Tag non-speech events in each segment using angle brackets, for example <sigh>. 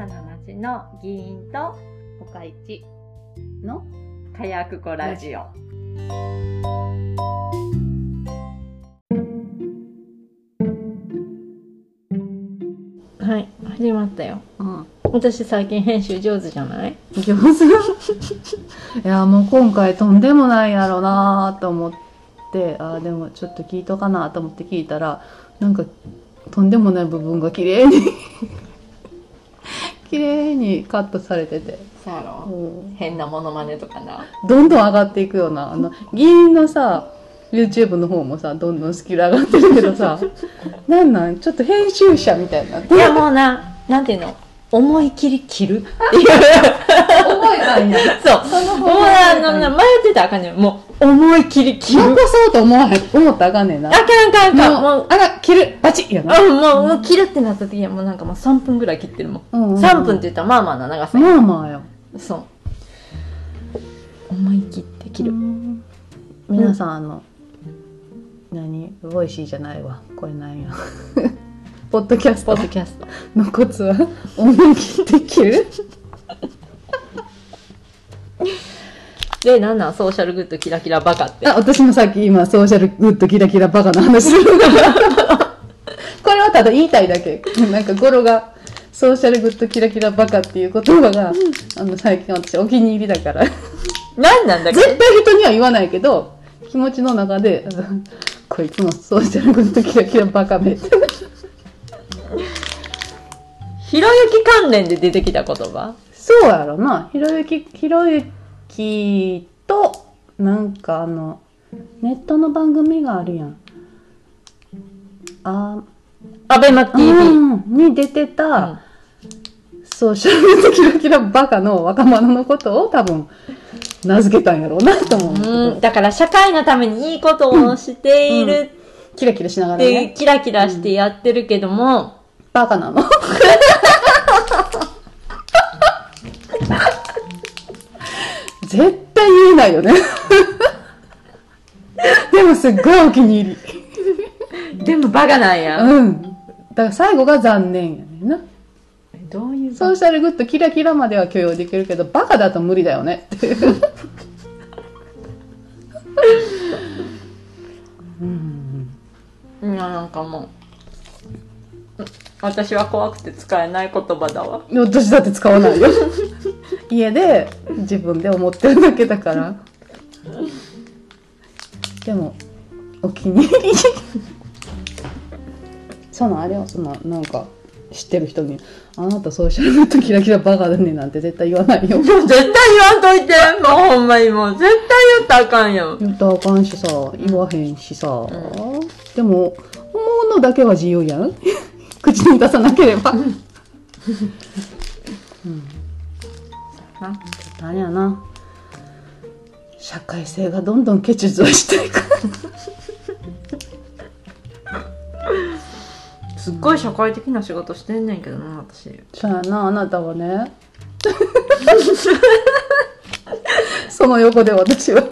さな町の議員と岡市の火薬庫ラジオ。はい、始まったよ。うん私最近編集上手じゃない？上 <laughs> 手いやもう今回とんでもないやろなと思ってあーでもちょっと聞いとかなと思って聞いたらなんかとんでもない部分が綺麗に綺麗にカットされてて、そうやろ？うん。変なモノマネとかな？どんどん上がっていくような。あの議員のさ YouTube の方もさどんどんスキル上がってるけどさ <laughs> なんなん？ちょっと編集者みたいにな。いやもうな、なんていうの？思い切り切るっていう。覚えたんや。そう。もうあの、迷ってたらあかんねん。もう、思い切り切る。残そうと思わへん。思ったらあかんねんな。あかんあかんあかん。もう、あら切る。バチッ。やな。あもう、もう切るってなった時にはもうなんかもう3分ぐらい切ってるもん。うんうんうん3分って言ったらまあまあな長さや。まあまあよ。そう。思い切って切る。皆さんあの何？ボイシーじゃないわ。これなんや。<laughs> ポッドキャスト。ポッドキャスト。のコツは？思い切って切る？で、なんなん？ソーシャルグッドキラキラバカって。あ私もさっき今ソーシャルグッドキラキラバカの話する <laughs> これはただ言いたいだけ。なんか語呂がソーシャルグッドキラキラバカっていう言葉が、あの最近私お気に入りだから。なんなんだっけ？絶対人には言わないけど気持ちの中でうんこいつもソーシャルグッドキラキラバカめ。ってひろゆき関連で出てきた言葉？そうやろな。ひろゆきひろゆきとなんかあのネットの番組があるやん。あアベマ TV。うんに出てた、ソーシャルグッドキラキラバカの若者のことを多分名付けたんやろうなと思う、うん、だから社会のためにいいことをしている。キラキラしながらね。キラキラしてやってるけども、バカなの？<laughs> 絶対言えないよね。<laughs> でもすっごいお気に入り。でもバカなんや。うん。だから最後が残念やねんな。どういうソーシャルグッドキラキラまでは許容できるけどバカだと無理だよね。っていういや、なんかもう、私は怖くて使えない言葉だわ。私だって使わないよ。<laughs> 家で自分で思ってるだけだから。でもお気に入り。そのあれはそのなんか知ってる人に「あなたソーシャルグッドキラキラバカだね」なんて絶対言わないよ。絶対言わんといて。もうほんまにもう。絶対言ったらあかんよ。言ったらあかんしさ言わへんしさ、でも思うのだけは自由やん。<laughs> 口に出さなければ。うんな何やな。社会性がどんどん欠如していく。<laughs> すっごい社会的な仕事してんねんけどな、私。そうやなあなたはね。<laughs> その横で私は。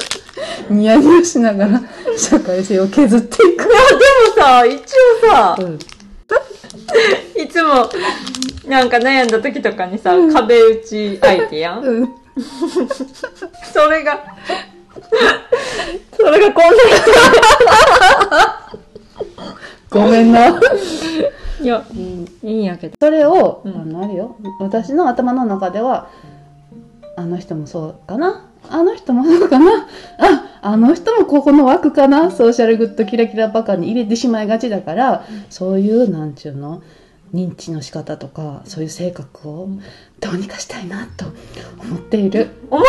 ニヤニヤしながら社会性を削っていく、でもさ、一応さ、うん。いつも、なんか悩んだ時とかにさ、壁打ち相手やん。うん、<laughs> それが、それがこんごめんな。な、いや、いいいいんやけど。それを、うん。あのあるよ。私の頭の中ではあの人もそうかな。あの人もそうかな。ああの人もここの枠かな。ソーシャルグッドキラキラバカに入れてしまいがちだからそういうなんちゅうの認知の仕方とかそういう性格をどうにかしたいなと思っている。思っ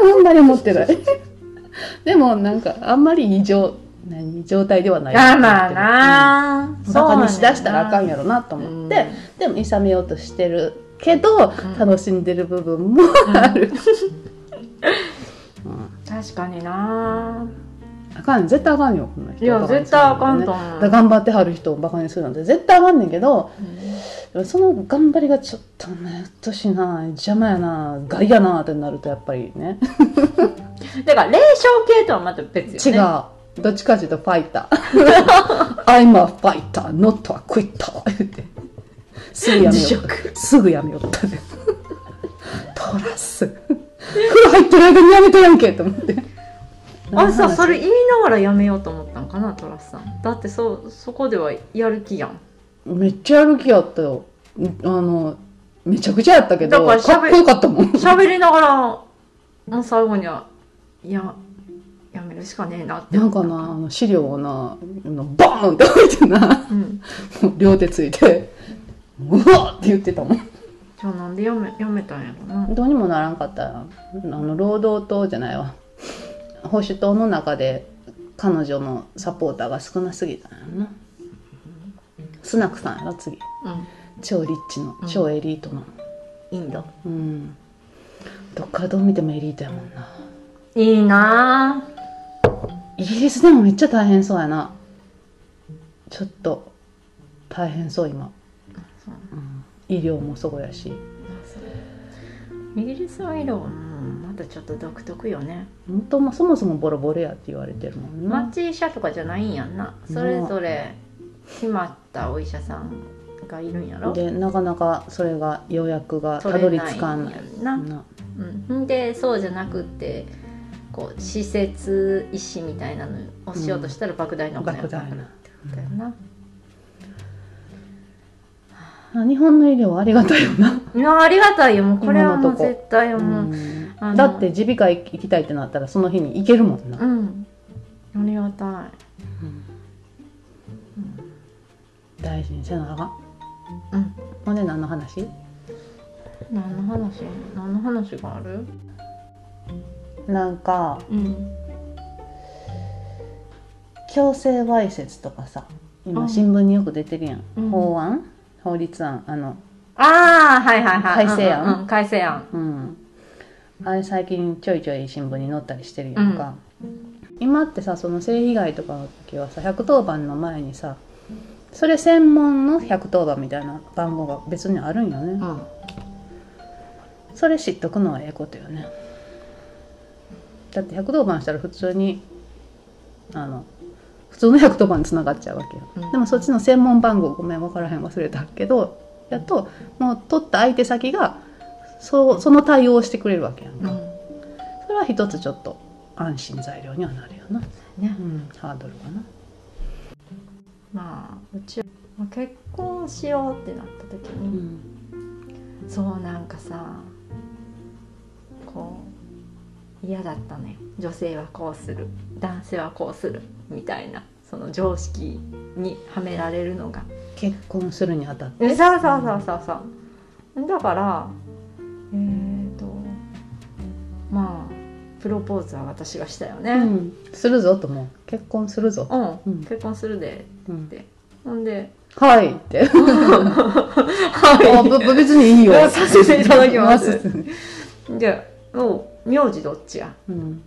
てんの？<laughs> あんまり思ってない。<laughs> でもなんかあんまり異常何状態ではないあ、まあな。うん。バカにしだしたらあかんやろなと思って、でも諌めようとしてるけど、ん。楽しんでる部分もある、<laughs> 確かになあかん絶対あかんよこんな人。いや絶対あかんねと思う。頑張ってはる人をバカにするなんて絶対あかんねんけど、でもその頑張りがちょっとねうっとしいな邪魔やな害やなってなるとやっぱりね。<laughs> だから、霊障系とはまた別違う。よね。どっちかっていうとファイター。<laughs> I'm a fighter not a quitter. 言って。すぐやめ辞よう職。すぐやめよったでトラス。風呂入ってる間にやめたやんけと思ってあさそれ言いながらやめようと思ったんかなトラスさん。だってそそこではやる気やん。めっちゃやる気やったよ。あのめちゃくちゃやったけどだから喋かっこよかったもん。喋りながらもう最後にはいややめるしかねえなってなんかなあの資料をなあのバーンって置いてなうん。両手ついてうわっって言ってたもん。じゃあなんでやめやめたんやろな。どうにもならんかった。らあの労働党じゃないわ保守党の中で彼女のサポーターが少なすぎたんやろな。スナクさんやろ次。うん。超リッチのうん。超エリートの。インド。うん。どっからどう見てもエリートやもんな。いいな。イギリスでもめっちゃ大変そうやな。ちょっと大変そう今、そう。うん。医療もそうやし。イギリスはうんまたちょっと独特よね。本当もそもそもボロボロやって言われてるもんな、町医者とかじゃないんやんな。それぞれ決まったお医者さんがいるんやろ。でなかなかそれが予約がた取どり着かんない。んな、なうん、でそうじゃなくってこう施設医師みたいなのをしようとしたら莫大なお金がかかるってことだよな、あ日本の医療はありがたいよな、いやありがたいよ。もうこれはもう絶対もううんだって耳鼻科行きたいってなったらその日に行けるもんな、うん。ありがたい。大事にせなあかん。うん。ほんで何の話？何の話？何の話がある？なんかうん。強制わいせつとかさうん。今新聞によく出てるやん、うん。法案？法律案？あのああはいはいはい。改正案？うんうん。改正案。うんあれ最近ちょいちょい新聞に載ったりしてるやんか、今ってさその性被害とかの時はさ110番の前にさそれ専門の110番みたいな番号が別にあるんよね、うん。それ知っとくのはええことよね。だって110番したら普通にあの普通の110番につながっちゃうわけよ、うん。でもそっちの専門番号ごめん分からへん忘れたけどやっともう取った相手先がそうその対応をしてくれるわけやんか、うん。それは一つちょっと安心材料にはなるよな、ね。うん、ハードルかな。まあうちはまあ結婚しようってなった時に、うん。そうなんかさこう嫌だったね。女性はこうする。男性はこうする。みたいなその常識にはめられるのが。結婚するにあたって。えそうそうそうそうそう。だからえー、とまあプロポーズは私がしたよね。うん、するぞとも結婚するぞ、うん、うん。結婚するで。うん。ってほんではいって。<laughs> はあぶぶ別にいいよ。<laughs> させていただきます。させていでもう名字どっちや？うん。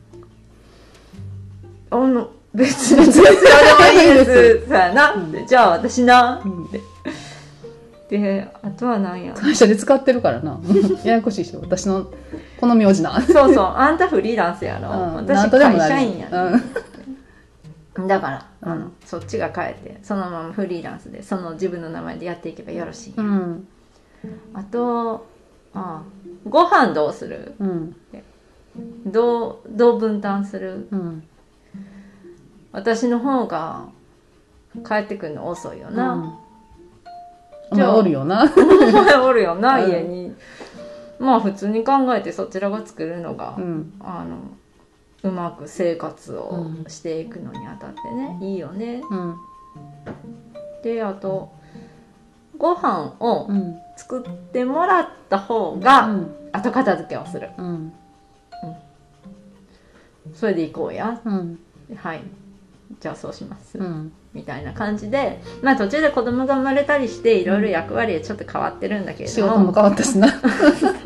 あの別にどちらでもいいです。そうやな、うん。でじゃあ私な、うんであとは何や会社で使ってるからな。<laughs> ややこしいでしょ私のこの名字な、そうそう。あんたフリーランスやろ、うん、私会社員や、うん。だから、うん。あのそっちが変えてそのままフリーランスでその自分の名前でやっていけばよろしい、うん。あとあご飯どうする？うん。どうどう分担する？うん。私の方が帰ってくるの遅いよな、うんお前おるよな。<laughs> お前おるよな、うん。家に。まあ普通に考えてそちらが作るのが、うん。あのうまく生活をうん。していくのにあたってね、いいよね。うん。であとご飯をうん。作ってもらった方うがん。後片付けをする。うん。それで行こうや。うん。はい。じゃあそうします、うんみたいな感じでまあ途中で子供が生まれたりしていろいろ役割はちょっと変わってるんだけれども。仕事も変わったしな、<laughs> そ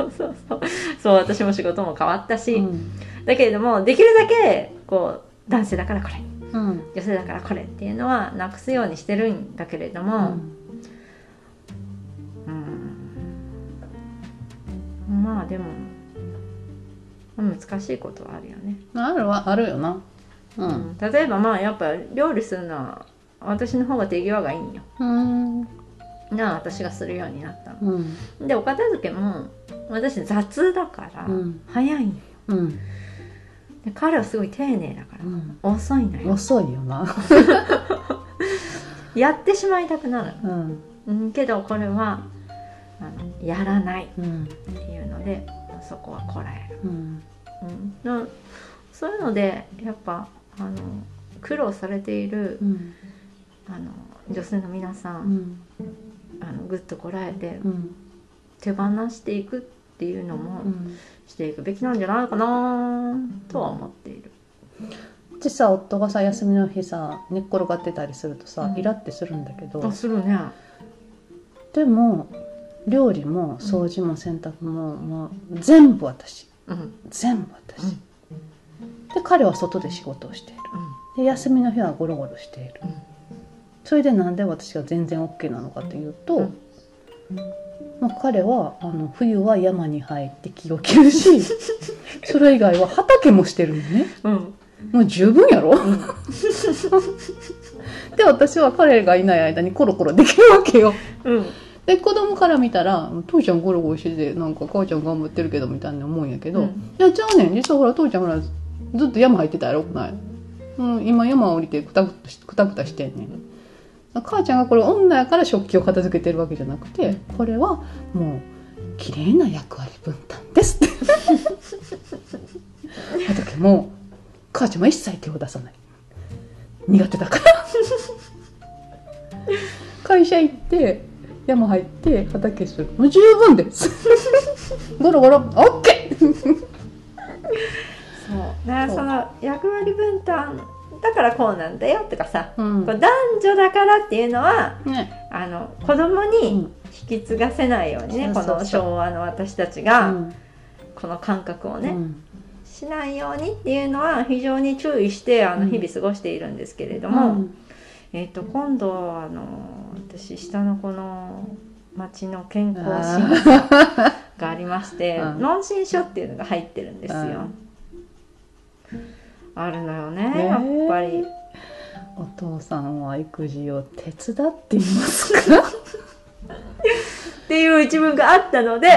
うそうそう。そう私も仕事も変わったし、うん。だけれどもできるだけこう男性だからこれ。うん。女性だからこれっていうのはなくすようにしてるんだけれども、うん。まあでもまあ難しいことはあるよね、あるはあるよな。うん。例えばまあやっぱ料理するのは私の方が手際がいいんよ。うん。な私がするようになったの。うん。でお片付けも私雑だからうん。早いのよ。うん。で彼はすごい丁寧だからうん。遅いのよ。遅いよな。<laughs> やってしまいたくなる。うん。うんけどこれはあのやらないっうん。ていうのでそこはこらえる。うん。うん、なそういうのでやっぱあの苦労されているうんあの女性の皆さん、うん。あのぐっとこらえてうん。手放していくっていうのもうん。していくべきなんじゃないかなとは思っている。でさ夫がさ休みの日さ寝っ転がってたりするとさ、うん。イラってするんだけどあするね。でも料理も掃除も洗濯ももう全部私。うん。全部私、で彼は外で仕事をしている。で休みの日はゴロゴロしている、うんそれでなんで私が全然 OK なのかというと、うん。まあ、彼はあの冬は山に入って木を切るし <laughs> それ以外は畑もしてるのね。うん。もう十分やろ？うん。<laughs> で私は彼がいない間にコロコロできるわけよ。うん。で子供から見たら「父ちゃんゴロゴロしててなんか母ちゃん頑張ってるけど」みたいな思うんやけど、うん。いやちゃうねん実はほら父ちゃんほらずっと山入ってたやろ？ない、うん、今山降りてくたくたしくたくたしてんねん母ちゃんがこれ女やから食器を片付けてるわけじゃなくてこれはもう綺麗な役割分担です。って畑も母ちゃんは一切手を出さない。苦手だから。<laughs> 会社行って山入って畑する。もう十分です。<laughs> ゴロゴロオッケー！<laughs> そう。だからその役割分担だからこうなんだよとかさ、うん。こう男女だからっていうのはね。あの子供にうん。引き継がせないようにね、そうそうそう。この昭和の私たちうがん。この感覚をね、うん。しないようにっていうのは非常に注意してあのうん。日々過ごしているんですけれども、うん。えー、と今度あの私下の子の町の健康診査がありまして <laughs> うん。問診書っていうのが入ってるんですよ。あるのよねやっぱり。お父さんは育児を手伝っていますか？っていう一文があったので、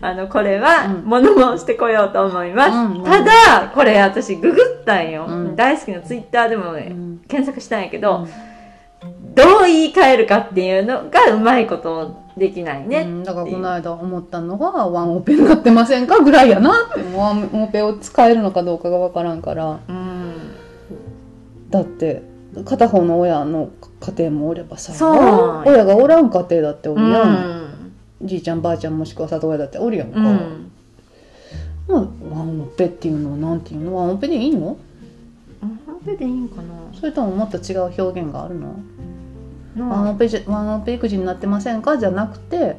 あのこれはうん。物申してこようと思います。うん。ただこれ私ググったんよ、うん。大好きなツイッターでもね、うん。検索したんやけど、どう言い換えるかっていうのがうまいことできないね。うんだからこの間思ったのがワンオペになってませんかぐらいやな。ってワンオペを使えるのかどうかがわからんから。うん。だって片方の親の家庭もおればさ親がおらん家庭だっておうるやん、ん。じいちゃんばあちゃんもしくは里親だっておるやんか、うん。まあ、ワンオペっていうのはなんていうの？ワンオペでいいの？本当でいいんかな。それとももっと違う表現があるの？ワンオペじワンオペ育児になってませんか？じゃなくて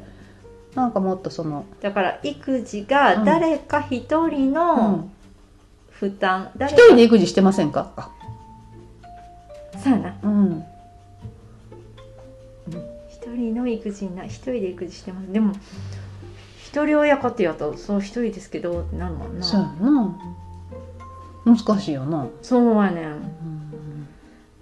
なんかもっとその、だから育児が誰か一人うのん、負担、誰一か人で育児してませんか？あそうやな。うん。一人の育児な一人で育児してます。でも一人親家庭やとそう一人ですけどなんもんな。そうやな。難しいよな、そうやねん。うん、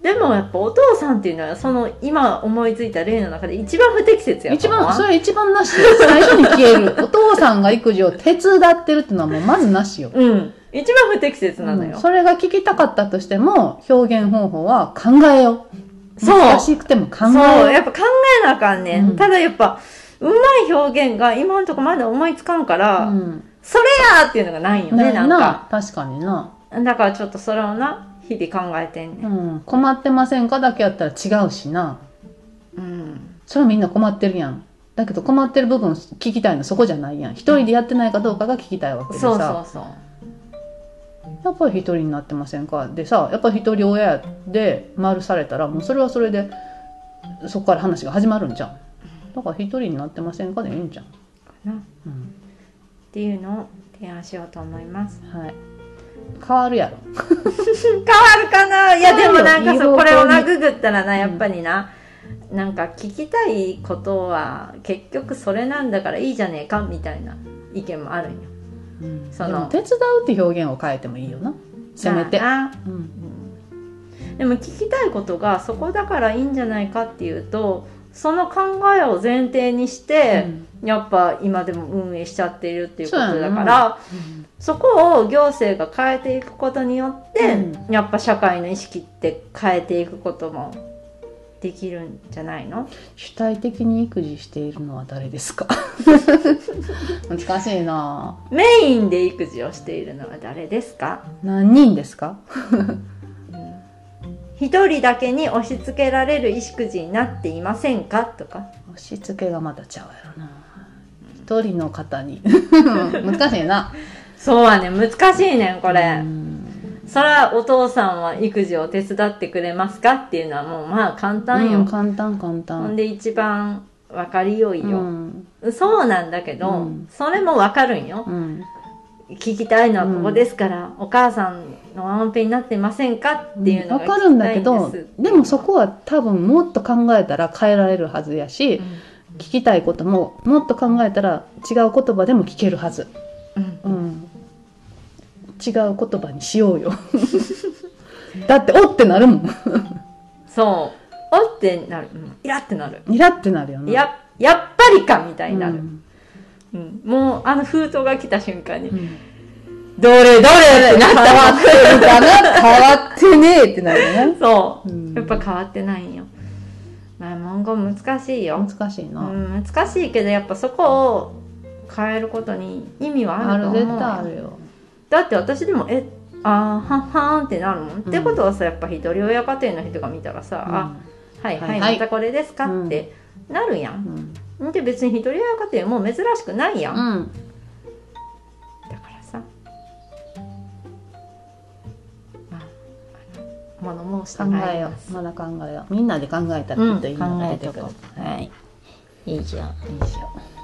でもやっぱお父さんっていうのはその今思いついた例の中で一番不適切や一番それ一番なしよ。<laughs> 最初に消える。お父さんが育児を手伝ってるっていうのはもうまずなしよ、うん。一番不適切なのよ、うん。それが聞きたかったとしても表現方法は考えよう。そう。難しくても考そう。えよやっぱ考えなあかんね、うん。ただやっぱうまい表現が今のところまだ思いつかんから、うん。それやーっていうのがないよねねなんか。確かにな、だからちょっとそれをな日々考えてんね、うん。ん、困ってませんか？だけやったら違うしな。うん、それはみんな困ってるやん。だけど困ってる部分聞きたいのそこじゃないやん。一人でやってないかどうかが聞きたいわけでさ。そうそうそうやっぱり一人になってませんか？でさやっぱり一人親で丸されたらもうそれはそれでそこから話が始まるんじゃん。だから一人になってませんかでいいんじゃん、うん。ていうのを提案しようと思います。はい、変わるやろ。<laughs> 変わるかな？いやでもなんかそうこれをなググったらなやっぱりな、なんか聞きたいことは結局それなんだからいいじゃねえかみたいな意見もあるんよ。うん。その。手伝うって表現を変えてもいいよな。せめて、うん。でも聞きたいことがそこだからいいんじゃないかっていうとその考えを前提にして、やっぱ今でも運営しちゃっているっていうことだからそこを行政が変えていくことによって、うやっぱ社会の意識って変えていくこともできるんじゃないの？主体的に育児しているのは誰ですか？<laughs> 難しいな。メインで育児をしているのは誰ですか？何人ですか？一人だけに押し付けられる育児になっていませんか？とか。押し付けがまたちゃうやろな。一人の方に。<laughs> 難しいな。そうはね難しいねんこれ、うん。それはお父さんは育児を手伝ってくれますかっていうのはもうまあ簡単よ、うん簡単簡ほん単で一番分かりよいよ、うん。そうなんだけど、うん。それも分かるんよ。うん聞きたいのはここですから、お母さんのワンオペになってませんかっていうのがわかるんだけ聞どでもそこは多分もっと考えたら変えられるはずやし、聞きたいことももっと考えたら違う言葉でも聞けるはず、うん。うん、違う言葉にしようよ。<laughs> だっておってなるもん。そう。おってなる、うん、イラってなる。イラってなるよな。ややっぱりかみたいになる、うんうん。もうあの封筒が来た瞬間に、うん。どれどれってなったわ。変わってるかな変わってねえってなるよね。そう、うん。やっぱ変わってないんよ。まあ文言難しいよ、難しいうな、ん、難しいけどやっぱそこを変えることに意味はあると思う絶対あるよ。だって私でもえあーはんはんってなるもん、ってことはさやっぱ一人親家庭の人が見たらさ、あはいはい、はいはい。またこれですか、ってなるやうんんで別に一人親家庭もう珍しくないやん、うん。だからさ。まああの物申して考えよう。まだ考えよう。みんなで考えたらきっといいのが出てくる、はい。いいじゃんいいでしょ